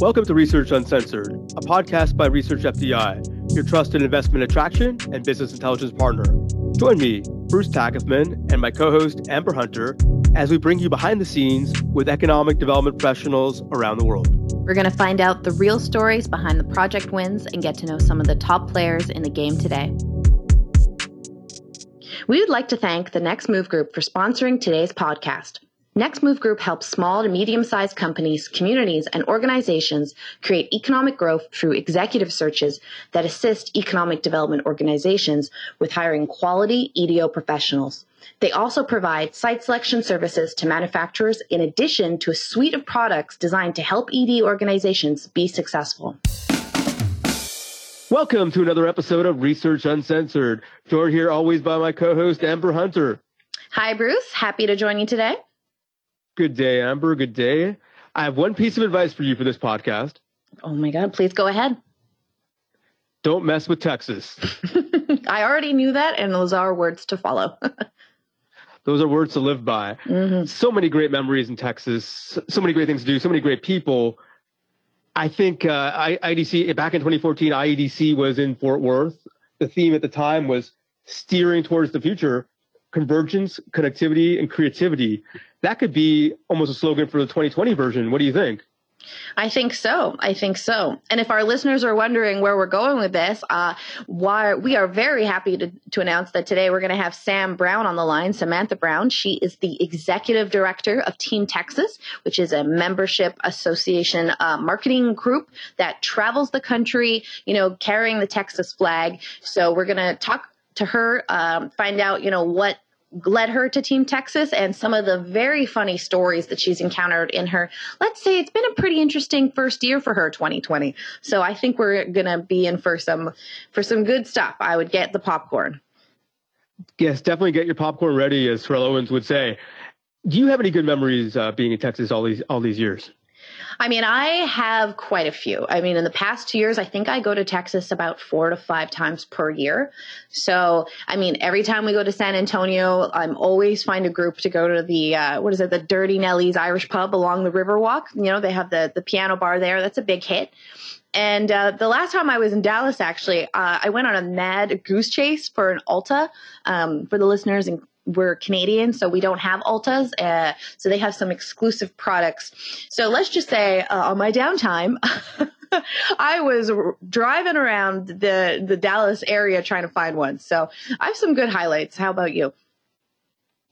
Welcome to Research Uncensored, a podcast by Research FDI, your trusted investment attraction and business intelligence partner. Join me, Bruce Tackefman, and my co host, Amber Hunter, as we bring you behind the scenes with economic development professionals around the world. We're going to find out the real stories behind the project wins and get to know some of the top players in the game today. We would like to thank the Next Move Group for sponsoring today's podcast. Next Move Group helps small to medium sized companies, communities, and organizations create economic growth through executive searches that assist economic development organizations with hiring quality EDO professionals. They also provide site selection services to manufacturers in addition to a suite of products designed to help ED organizations be successful. Welcome to another episode of Research Uncensored. Joined here always by my co host, Amber Hunter. Hi, Bruce. Happy to join you today. Good day, Amber. Good day. I have one piece of advice for you for this podcast. Oh my God, please go ahead. Don't mess with Texas. I already knew that, and those are words to follow. those are words to live by. Mm-hmm. So many great memories in Texas, so many great things to do, so many great people. I think uh, IDC, back in 2014, IEDC was in Fort Worth. The theme at the time was steering towards the future convergence, connectivity, and creativity. That could be almost a slogan for the 2020 version. What do you think? I think so. I think so. And if our listeners are wondering where we're going with this, uh, why we are very happy to, to announce that today we're going to have Sam Brown on the line, Samantha Brown. She is the executive director of Team Texas, which is a membership association uh, marketing group that travels the country, you know, carrying the Texas flag. So we're going to talk to her, um, find out, you know, what led her to Team Texas and some of the very funny stories that she's encountered in her. Let's say it's been a pretty interesting first year for her 2020. So I think we're going to be in for some for some good stuff. I would get the popcorn. Yes, definitely get your popcorn ready as Terrell Owens would say. Do you have any good memories uh, being in Texas all these all these years? I mean, I have quite a few. I mean, in the past two years, I think I go to Texas about four to five times per year. So, I mean, every time we go to San Antonio, I'm always find a group to go to the uh, what is it, the Dirty Nelly's Irish Pub along the Riverwalk. You know, they have the the piano bar there. That's a big hit. And uh, the last time I was in Dallas, actually, uh, I went on a mad goose chase for an Ulta. Um, for the listeners and we're Canadian, so we don't have Ultas. Uh, so they have some exclusive products. So let's just say uh, on my downtime, I was driving around the the Dallas area trying to find one. So I have some good highlights. How about you?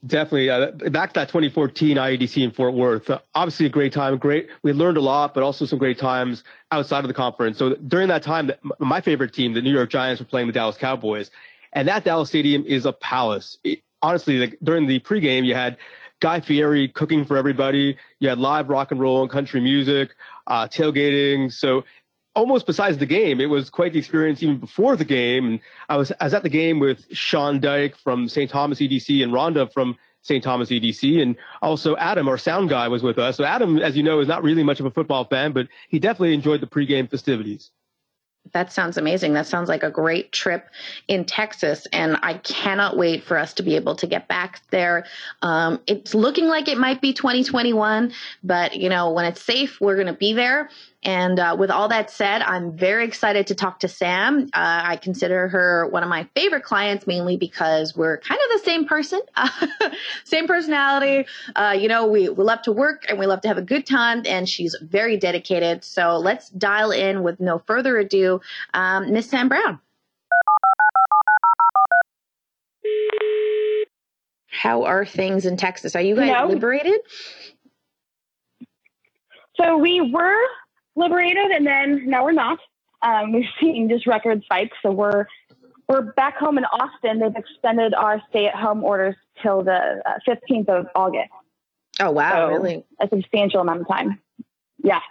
Definitely. Uh, back to that 2014 IEDC in Fort Worth. Uh, obviously, a great time. Great. We learned a lot, but also some great times outside of the conference. So during that time, my favorite team, the New York Giants, were playing the Dallas Cowboys. And that Dallas Stadium is a palace. It, honestly, like during the pregame, you had Guy Fieri cooking for everybody. You had live rock and roll and country music, uh, tailgating. So almost besides the game, it was quite the experience even before the game. And I was I was at the game with Sean Dyke from St. Thomas EDC and Rhonda from St. Thomas EDC, and also Adam, our sound guy, was with us. So Adam, as you know, is not really much of a football fan, but he definitely enjoyed the pregame festivities. That sounds amazing. That sounds like a great trip in Texas. And I cannot wait for us to be able to get back there. Um, it's looking like it might be 2021, but you know, when it's safe, we're going to be there. And uh, with all that said, I'm very excited to talk to Sam. Uh, I consider her one of my favorite clients mainly because we're kind of the same person, same personality. Uh, you know, we, we love to work and we love to have a good time, and she's very dedicated. So let's dial in with no further ado, um, Miss Sam Brown. How are things in Texas? Are you guys no. liberated? So we were liberated, and then now we're not. Um, we've seen just record spikes, so we're we're back home in Austin. They've extended our stay-at-home orders till the uh, fifteenth of August. Oh wow! So really, a substantial amount of time. Yeah,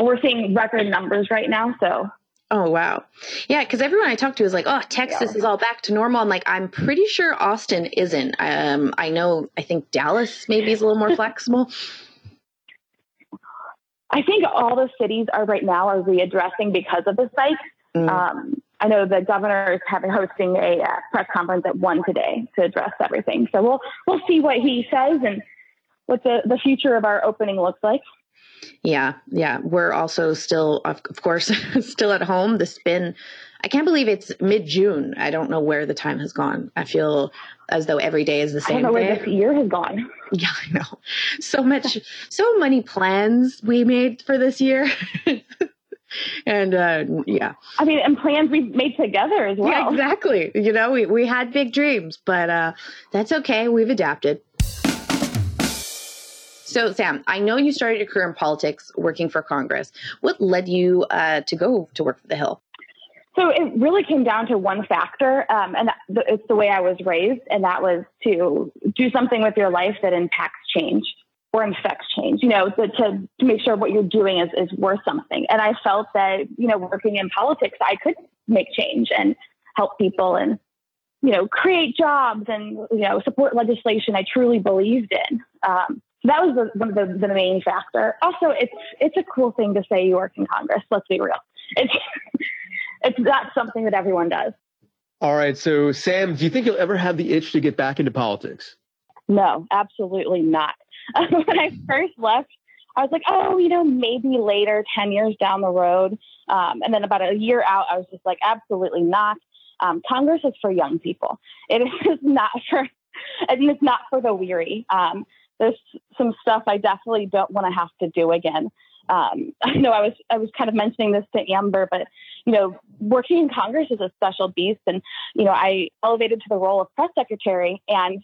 we're seeing record numbers right now. So Oh wow. Yeah, because everyone I talk to is like, oh, Texas yeah. is all back to normal. I'm like, I'm pretty sure Austin isn't. Um, I know I think Dallas maybe is a little more flexible. I think all the cities are right now are readdressing because of the spike. Mm. Um, I know the governor is having hosting a uh, press conference at one today to address everything. So we'll we'll see what he says and what the, the future of our opening looks like. Yeah, yeah. We're also still, of course, still at home. The spin, I can't believe it's mid June. I don't know where the time has gone. I feel as though every day is the same. I don't know day. where this year has gone. Yeah, I know. So much, so many plans we made for this year. and uh, yeah. I mean, and plans we made together as well. Yeah, exactly. You know, we, we had big dreams, but uh, that's okay. We've adapted. So, Sam, I know you started your career in politics working for Congress. What led you uh, to go to work for the Hill? So it really came down to one factor, um, and it's the way I was raised, and that was to do something with your life that impacts change or affects change. You know, to, to, to make sure what you're doing is, is worth something. And I felt that you know, working in politics, I could make change and help people, and you know, create jobs and you know, support legislation I truly believed in. Um, so that was the, one of the, the main factor. Also, it's it's a cool thing to say you work in Congress. Let's be real. It's it's not something that everyone does. All right. So, Sam, do you think you'll ever have the itch to get back into politics? No, absolutely not. when I first left, I was like, oh, you know, maybe later, 10 years down the road. Um, and then about a year out, I was just like, absolutely not. Um, Congress is for young people. It is not for, and it's not for the weary. Um, there's some stuff I definitely don't want to have to do again. Um, I know I was I was kind of mentioning this to Amber, but you know, working in Congress is a special beast, and you know, I elevated to the role of press secretary, and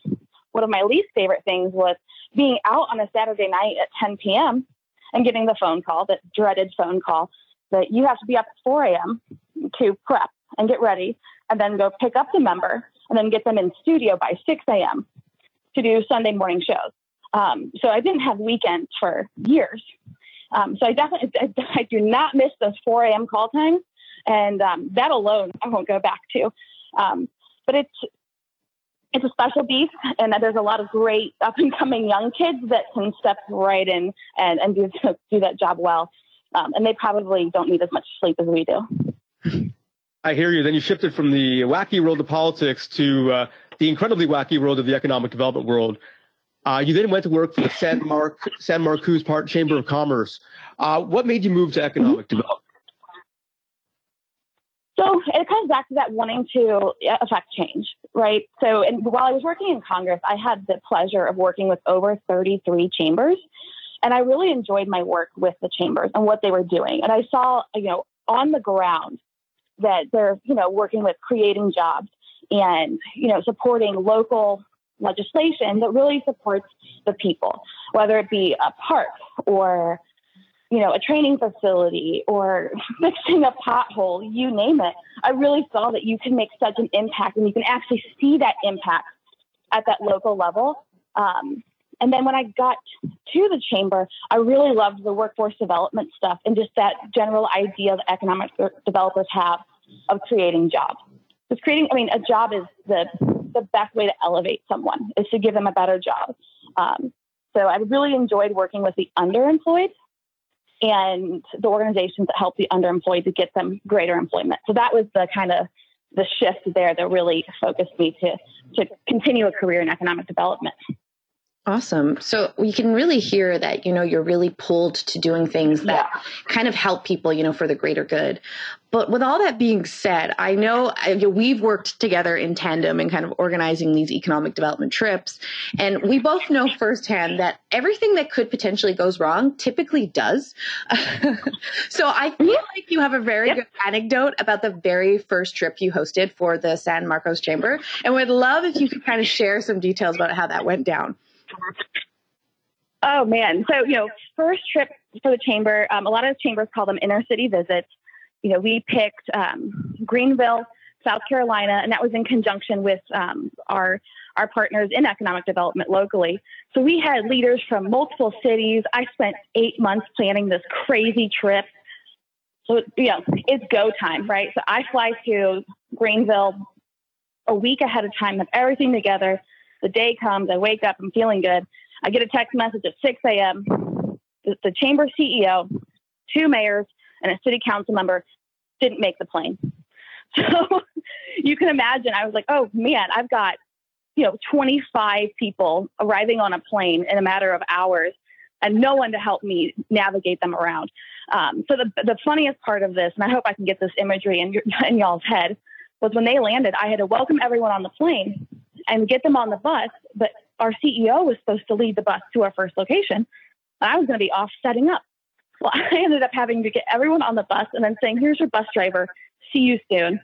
one of my least favorite things was being out on a Saturday night at 10 p.m. and getting the phone call, that dreaded phone call, that you have to be up at 4 a.m. to prep and get ready, and then go pick up the member, and then get them in studio by 6 a.m. to do Sunday morning shows. Um, so I didn't have weekends for years. Um, so I definitely, I, I, do not miss those 4 a.m. call times. And um, that alone, I won't go back to. Um, but it's, it's a special beast, and there's a lot of great up and coming young kids that can step right in and, and do, do that job well. Um, and they probably don't need as much sleep as we do. I hear you. Then you shifted from the wacky world of politics to uh, the incredibly wacky world of the economic development world. Uh, you then went to work for the San, San Marcos Chamber of Commerce. Uh, what made you move to economic mm-hmm. development? So it comes back to that wanting to affect change, right? So, and while I was working in Congress, I had the pleasure of working with over 33 chambers, and I really enjoyed my work with the chambers and what they were doing. And I saw, you know, on the ground that they're, you know, working with creating jobs and, you know, supporting local legislation that really supports the people, whether it be a park or you know, a training facility or fixing a pothole, you name it. I really saw that you can make such an impact and you can actually see that impact at that local level. Um, and then when I got to the chamber, I really loved the workforce development stuff and just that general idea that economic developers have of creating jobs. Because creating, I mean, a job is the the best way to elevate someone is to give them a better job. Um, so I really enjoyed working with the underemployed and the organizations that help the underemployed to get them greater employment. So that was the kind of the shift there that really focused me to to continue a career in economic development. Awesome. So we can really hear that, you know, you're really pulled to doing things that yeah. kind of help people, you know, for the greater good. But with all that being said, I know we've worked together in tandem in kind of organizing these economic development trips. And we both know firsthand that everything that could potentially goes wrong typically does. so I feel like you have a very yep. good anecdote about the very first trip you hosted for the San Marcos Chamber. And would love if you could kind of share some details about how that went down. Oh man! So you know, first trip for the chamber. Um, a lot of chambers call them inner city visits. You know, we picked um, Greenville, South Carolina, and that was in conjunction with um, our our partners in economic development locally. So we had leaders from multiple cities. I spent eight months planning this crazy trip. So you know, it's go time, right? So I fly to Greenville a week ahead of time, have everything together the day comes, I wake up, I'm feeling good. I get a text message at 6 a.m. The, the chamber CEO, two mayors, and a city council member didn't make the plane. So you can imagine, I was like, oh man, I've got, you know, 25 people arriving on a plane in a matter of hours. and no one to help me navigate them around. Um, so the the funniest part of this, and I hope I can get this imagery in, in y'all's head, was when they landed. I had to welcome everyone on the plane and get them on the bus, but our CEO was supposed to lead the bus to our first location. I was going to be off setting up. Well, I ended up having to get everyone on the bus and then saying, "Here's your bus driver. See you soon."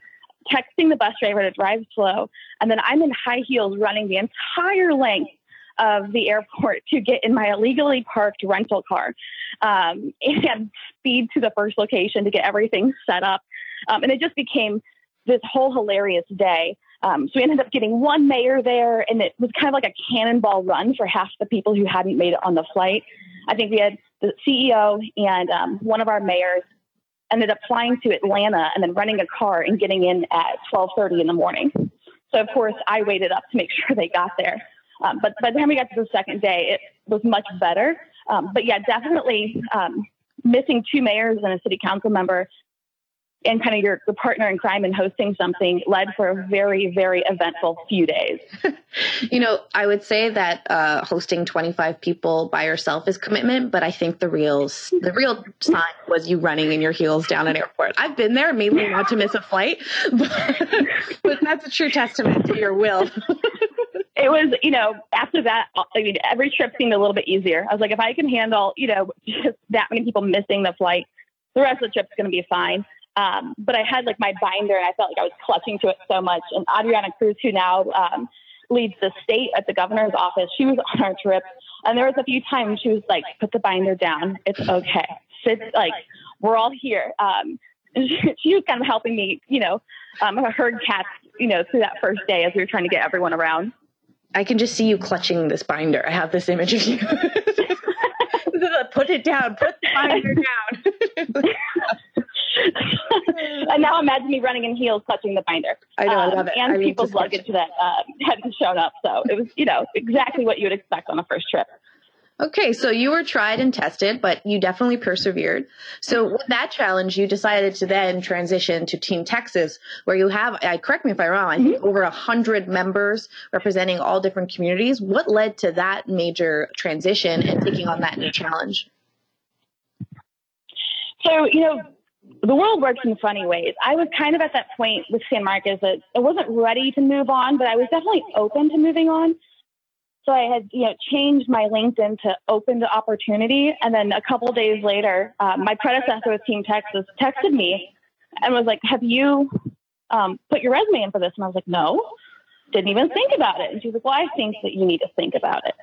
Texting the bus driver to drive slow, and then I'm in high heels running the entire length of the airport to get in my illegally parked rental car um, and speed to the first location to get everything set up. Um, and it just became this whole hilarious day. Um, so we ended up getting one mayor there, and it was kind of like a cannonball run for half the people who hadn't made it on the flight. I think we had the CEO and um, one of our mayors ended up flying to Atlanta and then renting a car and getting in at 12:30 in the morning. So of course I waited up to make sure they got there. Um, but by the time we got to the second day, it was much better. Um, but yeah, definitely um, missing two mayors and a city council member and kind of your, your partner in crime and hosting something led for a very, very eventful few days. you know, I would say that uh, hosting 25 people by yourself is commitment, but I think the real the real sign was you running in your heels down an airport. I've been there, mainly not to miss a flight, but, but that's a true testament to your will. it was, you know, after that, I mean, every trip seemed a little bit easier. I was like, if I can handle, you know, just that many people missing the flight, the rest of the trip's going to be fine. Um, but I had like my binder and I felt like I was clutching to it so much. And Adriana Cruz, who now um, leads the state at the governor's office, she was on our trip. And there was a few times she was like, put the binder down. It's okay. Sit, like, we're all here. Um, she, she, was kind of helping me, you know, um, herd cats, you know, through that first day as we were trying to get everyone around. I can just see you clutching this binder. I have this image of you. put it down. Put the binder down. and now imagine me running in heels, clutching the binder. I know, um, I love it. And I mean, people's luggage that uh, hadn't shown up. So it was, you know, exactly what you would expect on a first trip. Okay, so you were tried and tested, but you definitely persevered. So with that challenge, you decided to then transition to Team Texas, where you have, I correct me if I'm wrong, I think mm-hmm. over a hundred members representing all different communities. What led to that major transition and taking on that new challenge? So, you know, the world works in funny ways. I was kind of at that point with San Marcos that I wasn't ready to move on, but I was definitely open to moving on. So I had, you know, changed my LinkedIn to open to opportunity. And then a couple days later, uh, my predecessor with Team Texas texted me and was like, have you um, put your resume in for this? And I was like, no, didn't even think about it. And she was like, well, I think that you need to think about it.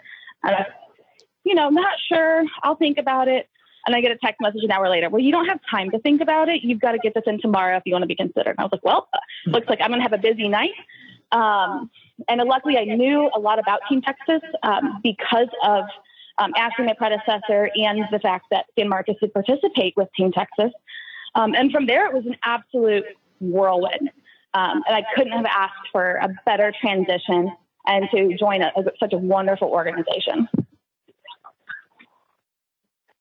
And I, you know, not sure. I'll think about it. And I get a text message an hour later. Well, you don't have time to think about it. You've got to get this in tomorrow if you want to be considered. And I was like, well, looks like I'm going to have a busy night. Um, and luckily, I knew a lot about Team Texas um, because of um, asking my predecessor and the fact that San Marcos would participate with Team Texas. Um, and from there, it was an absolute whirlwind. Um, and I couldn't have asked for a better transition and to join a, such a wonderful organization.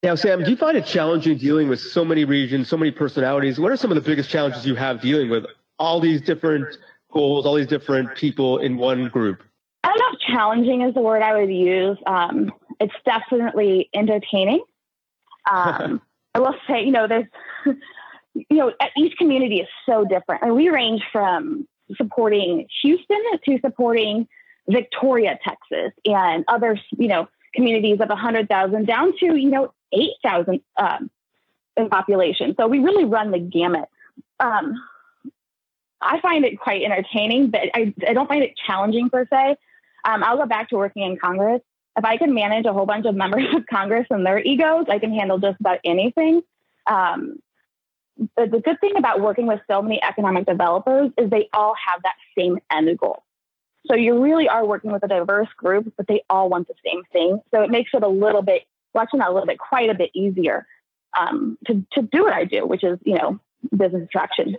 Now, Sam, do you find it challenging dealing with so many regions, so many personalities? What are some of the biggest challenges you have dealing with all these different goals, all these different people in one group? I don't know if challenging is the word I would use. Um, it's definitely entertaining. Um, I will say, you know, there's, you know, each community is so different. And we range from supporting Houston to supporting Victoria, Texas, and other, you know, communities of 100,000 down to, you know, 8,000 um, in population. So we really run the gamut. Um, I find it quite entertaining, but I, I don't find it challenging per se. Um, I'll go back to working in Congress. If I can manage a whole bunch of members of Congress and their egos, I can handle just about anything. Um, the, the good thing about working with so many economic developers is they all have that same end goal. So you really are working with a diverse group, but they all want the same thing. So it makes it a little bit watching that a little bit, quite a bit easier um, to, to do what I do, which is, you know, business attraction.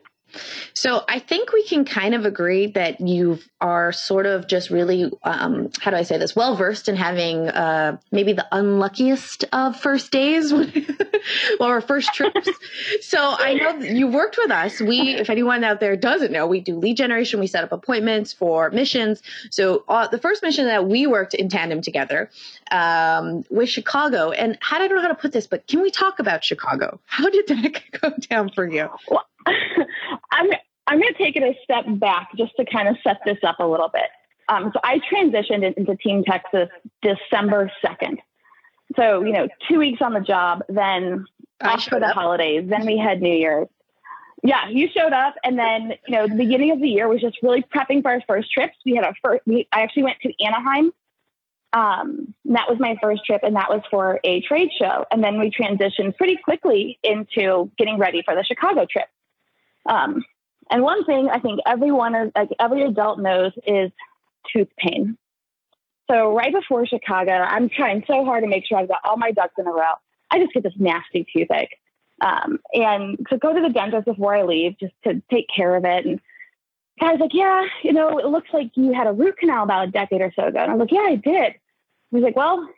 So I think we can kind of agree that you are sort of just really, um, how do I say this, well versed in having uh, maybe the unluckiest of first days or first trips. so I know you worked with us. We, if anyone out there doesn't know, we do lead generation. We set up appointments for missions. So uh, the first mission that we worked in tandem together um, was Chicago. And I don't know how to put this, but can we talk about Chicago? How did that go down for you? Well, I'm I'm going to take it a step back just to kind of set this up a little bit. Um, so I transitioned into Team Texas December second. So you know, two weeks on the job, then off for the up. holidays, then we had New Year's. Yeah, you showed up, and then you know the beginning of the year was just really prepping for our first trips. We had our first. We, I actually went to Anaheim. Um, that was my first trip, and that was for a trade show. And then we transitioned pretty quickly into getting ready for the Chicago trip. Um, and one thing I think everyone, like every adult knows, is tooth pain. So right before Chicago, I'm trying so hard to make sure I've got all my ducks in a row. I just get this nasty toothache. Um, and to go to the dentist before I leave, just to take care of it. And was like, yeah, you know, it looks like you had a root canal about a decade or so ago. And I was like, yeah, I did. He's like, well,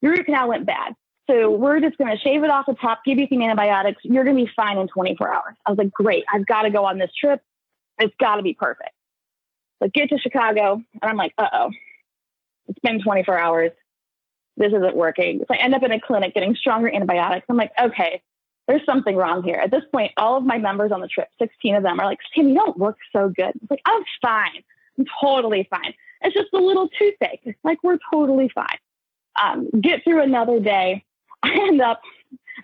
your root canal went bad. So we're just going to shave it off the top, give you some antibiotics. You're going to be fine in 24 hours. I was like, great. I've got to go on this trip. It's got to be perfect. So get to Chicago, and I'm like, uh oh, it's been 24 hours. This isn't working. So I end up in a clinic getting stronger antibiotics. I'm like, okay, there's something wrong here. At this point, all of my members on the trip, 16 of them, are like, Sam, you don't look so good. It's like, I'm fine. I'm totally fine. It's just a little toothache. Like, we're totally fine. Um, get through another day. I end up,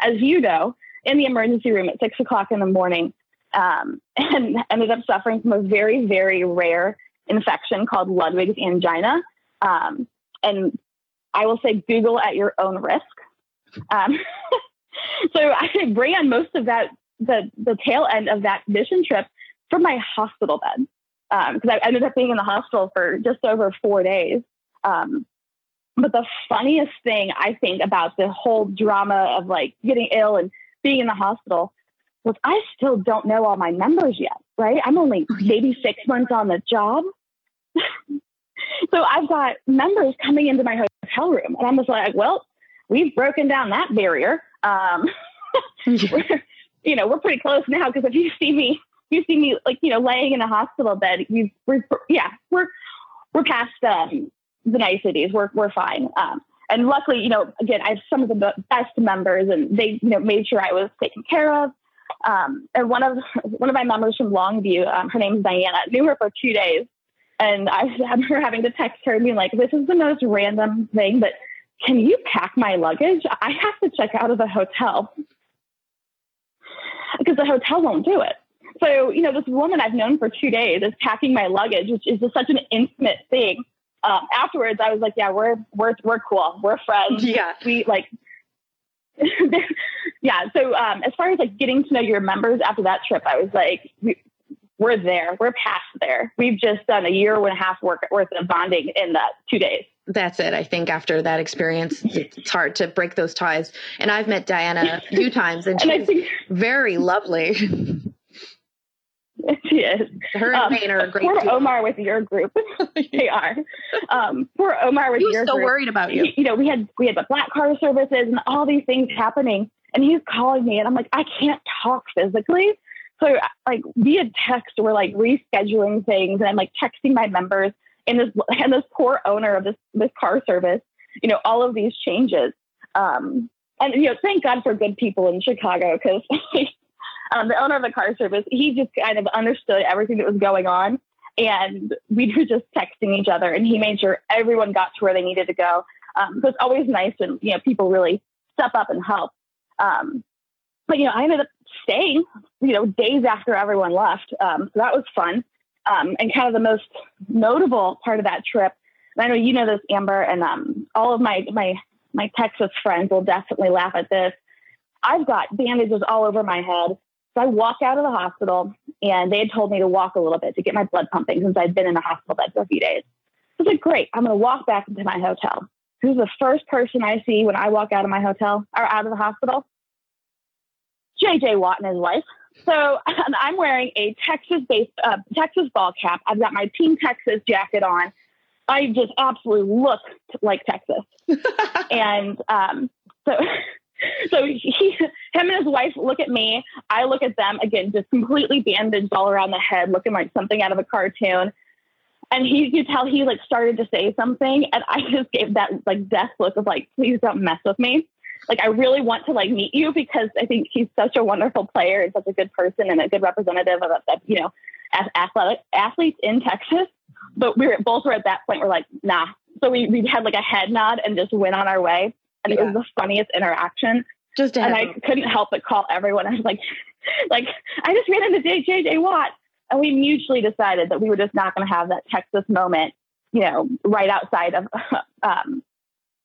as you know, in the emergency room at six o'clock in the morning um, and ended up suffering from a very, very rare infection called Ludwig's angina. Um, and I will say, Google at your own risk. Um, so I ran most of that, the, the tail end of that mission trip from my hospital bed because um, I ended up being in the hospital for just over four days. Um, but the funniest thing I think about the whole drama of like getting ill and being in the hospital was I still don't know all my members yet, right? I'm only oh, maybe six months on the job. so I've got members coming into my hotel room and I'm just like, well, we've broken down that barrier. Um, you know, we're pretty close now because if you see me, you see me like, you know, laying in a hospital bed, we we're, yeah, we're, we're past, um, the niceties. We're we're fine. Um, and luckily, you know, again, I have some of the best members, and they you know made sure I was taken care of. Um, and one of one of my members from Longview, um, her name's Diana, knew her for two days, and I remember having to text her and being like, "This is the most random thing, but can you pack my luggage? I have to check out of the hotel because the hotel won't do it." So, you know, this woman I've known for two days is packing my luggage, which is just such an intimate thing um, afterwards, I was like, yeah, we're we're we're cool. We're friends. Yeah, we like. yeah. So um, as far as like getting to know your members after that trip, I was like, we, we're there. We're past there. We've just done a year and a half work worth of bonding in that two days. That's it. I think after that experience, it's hard to break those ties. And I've met Diana a few times, and she's and think, very lovely. She is. Her and um, Wayne are a great. Poor Omar with your group. they are. Um, poor Omar with he was your so group. worried about you. He, you know, we had we had the black car services and all these things happening, and he's calling me, and I'm like, I can't talk physically. So like via text, we're like rescheduling things, and I'm like texting my members and this and this poor owner of this this car service. You know, all of these changes. Um, and you know, thank God for good people in Chicago because um, the owner of the car service, he just kind of understood everything that was going on. And we were just texting each other, and he made sure everyone got to where they needed to go. Um, so it's always nice when you know people really step up and help. Um, but you know, I ended up staying, you know, days after everyone left. Um, so that was fun. Um, and kind of the most notable part of that trip. And I know you know this, Amber, and um, all of my my my Texas friends will definitely laugh at this. I've got bandages all over my head. So I walk out of the hospital and they had told me to walk a little bit to get my blood pumping since I'd been in the hospital bed for a few days. I was like, great, I'm going to walk back into my hotel. Who's the first person I see when I walk out of my hotel or out of the hospital? JJ Watt and his wife. So I'm wearing a Texas-based uh, Texas ball cap. I've got my Team Texas jacket on. I just absolutely look like Texas. and um, so, so he, him and his wife look at me. I look at them again, just completely bandaged all around the head, looking like something out of a cartoon. And he, you tell he like started to say something, and I just gave that like death look of like, please don't mess with me like I really want to like meet you because I think he's such a wonderful player and such a good person and a good representative of that you know athletic athletes in Texas. But we were both were at that point. We're like, nah. So we we had like a head nod and just went on our way, and yeah. it was the funniest interaction. Just and I couldn't help but call everyone. I was like, like I just ran into JJ Watt, and we mutually decided that we were just not going to have that Texas moment, you know, right outside of um,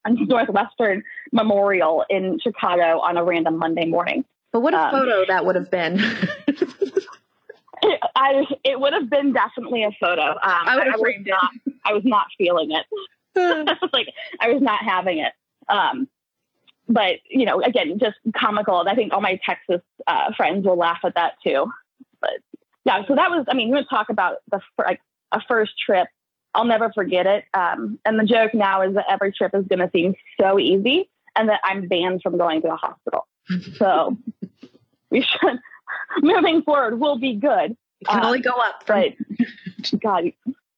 Northwestern Memorial in Chicago on a random Monday morning. But what a um, photo that would have been. I, it would have been definitely a photo. Um, I, I, was not, I was not feeling it. like I was not having it. Um, but you know, again, just comical. And I think all my Texas uh, friends will laugh at that too. But yeah, so that was. I mean, we would talk about the like a first trip I'll never forget it. Um, and the joke now is that every trip is going to seem so easy and that I'm banned from going to the hospital. So we should, moving forward, will be good. It can um, only go up. But God,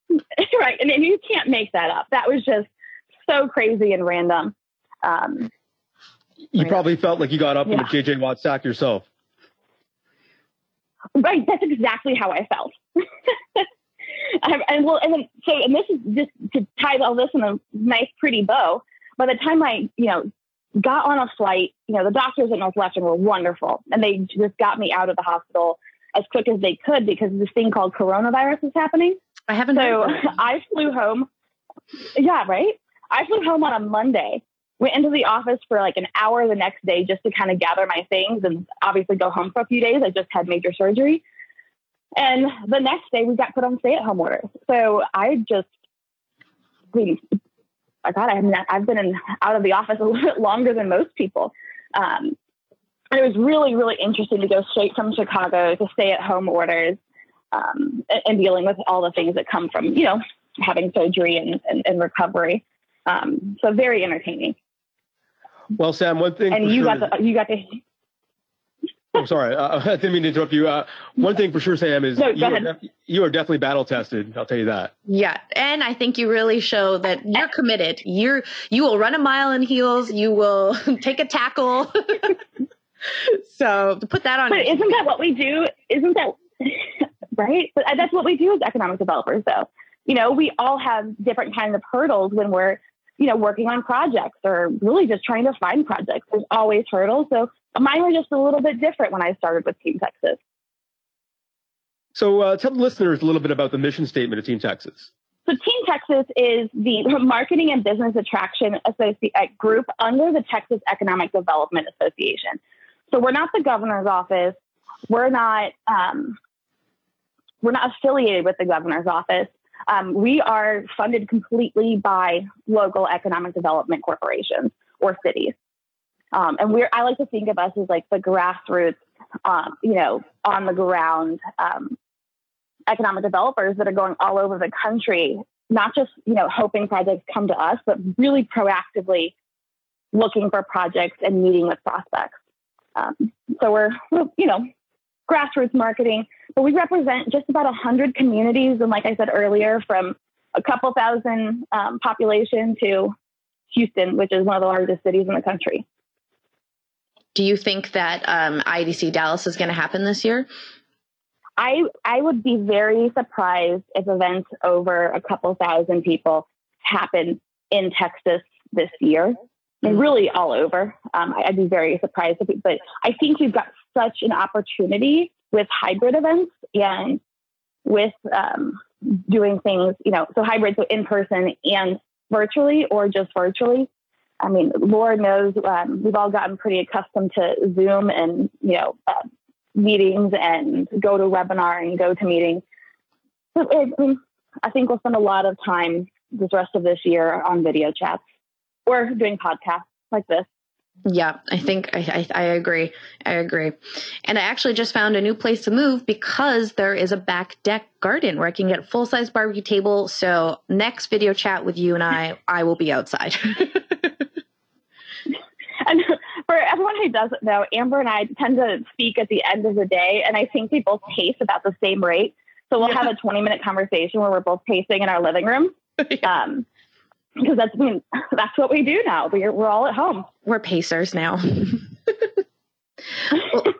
right. And, and you can't make that up. That was just so crazy and random. Um, you probably felt like you got up yeah. when the JJ Watt sack yourself. Right. That's exactly how I felt. and well, and then, so, and this is just to tie all this in a nice, pretty bow. By the time I, you know, got on a flight, you know, the doctors at Northwestern were wonderful, and they just got me out of the hospital as quick as they could because this thing called coronavirus is happening. I haven't. So I flew home. Yeah, right. I flew home on a Monday. Went into the office for like an hour the next day just to kind of gather my things and obviously go home for a few days. I just had major surgery. And the next day we got put on stay at home orders. So I just, I mean, I I not, I've been in, out of the office a little bit longer than most people. Um, it was really, really interesting to go straight from Chicago to stay at home orders um, and, and, dealing with all the things that come from, you know, having surgery and, and, and recovery. Um, so very entertaining. Well, Sam, one thing. And you sure got to, you got to I'm sorry. Uh, I didn't mean to interrupt you. Uh, one thing for sure, Sam, is no, you, are def- you, are definitely battle tested. I'll tell you that. Yeah, and I think you really show that you're committed. You're you will run a mile in heels. You will take a tackle. so to put that on. But isn't that what we do? Isn't that right? But that's what we do as economic developers, though. You know, we all have different kinds of hurdles when we're you know, working on projects or really just trying to find projects. There's always hurdles. So mine were just a little bit different when I started with Team Texas. So uh, tell the listeners a little bit about the mission statement of Team Texas. So Team Texas is the marketing and business attraction associate uh, group under the Texas Economic Development Association. So we're not the governor's office. We're not um, we're not affiliated with the governor's office. Um, we are funded completely by local economic development corporations or cities. Um, and we're, I like to think of us as like the grassroots, um, you know, on the ground um, economic developers that are going all over the country, not just, you know, hoping projects come to us, but really proactively looking for projects and meeting with prospects. Um, so we're, you know, grassroots marketing, but we represent just about 100 communities. And like I said earlier, from a couple thousand um, population to Houston, which is one of the largest cities in the country. Do you think that um, IDC Dallas is going to happen this year? I I would be very surprised if events over a couple thousand people happen in Texas this year, and mm. really all over. Um, I'd be very surprised. If, but I think we've got such an opportunity with hybrid events and with um, doing things, you know, so hybrid, so in person and virtually or just virtually. I mean, Lord knows um, we've all gotten pretty accustomed to Zoom and, you know, uh, meetings and GoToWebinar and go to meetings. So it, I mean, I think we'll spend a lot of time this rest of this year on video chats or doing podcasts like this. Yeah, I think I, I, I, agree. I agree. And I actually just found a new place to move because there is a back deck garden where I can get a full size barbecue table. So next video chat with you and I, I will be outside. and for everyone who doesn't know, Amber and I tend to speak at the end of the day, and I think we both pace about the same rate. So we'll yeah. have a 20 minute conversation where we're both pacing in our living room. yeah. Um, because that's that's what we do now. We're we're all at home. We're pacers now. well,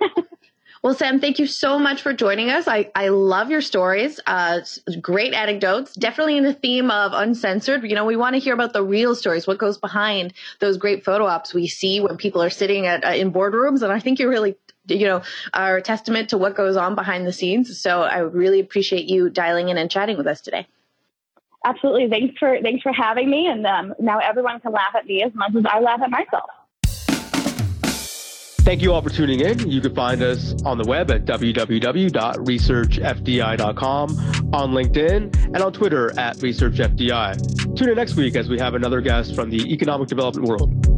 well, Sam, thank you so much for joining us. I, I love your stories. Uh, great anecdotes. Definitely in the theme of uncensored. You know, we want to hear about the real stories, what goes behind those great photo ops we see when people are sitting at uh, in boardrooms. And I think you really, you know, are a testament to what goes on behind the scenes. So I really appreciate you dialing in and chatting with us today. Absolutely. Thanks for thanks for having me. And um, now everyone can laugh at me as much as I laugh at myself. Thank you all for tuning in. You can find us on the web at www.researchfdi.com, on LinkedIn, and on Twitter at ResearchFDI. Tune in next week as we have another guest from the economic development world.